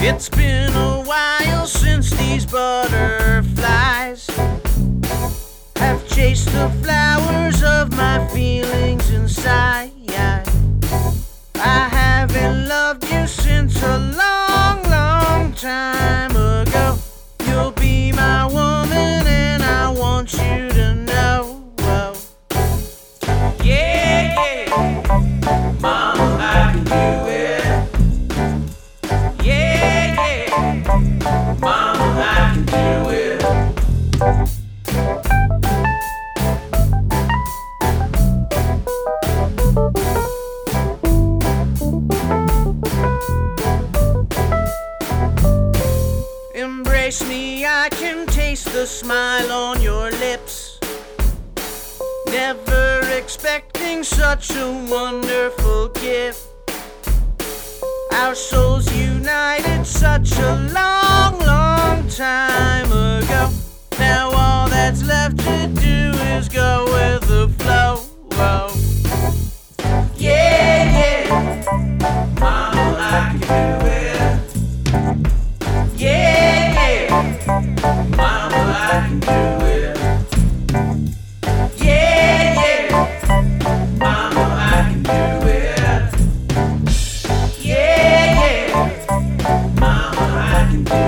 It's been a while since these butterflies have chased the flowers of my feelings inside. I can taste the smile on your lips. Never expecting such a wonderful gift. Our souls united such a Thank you.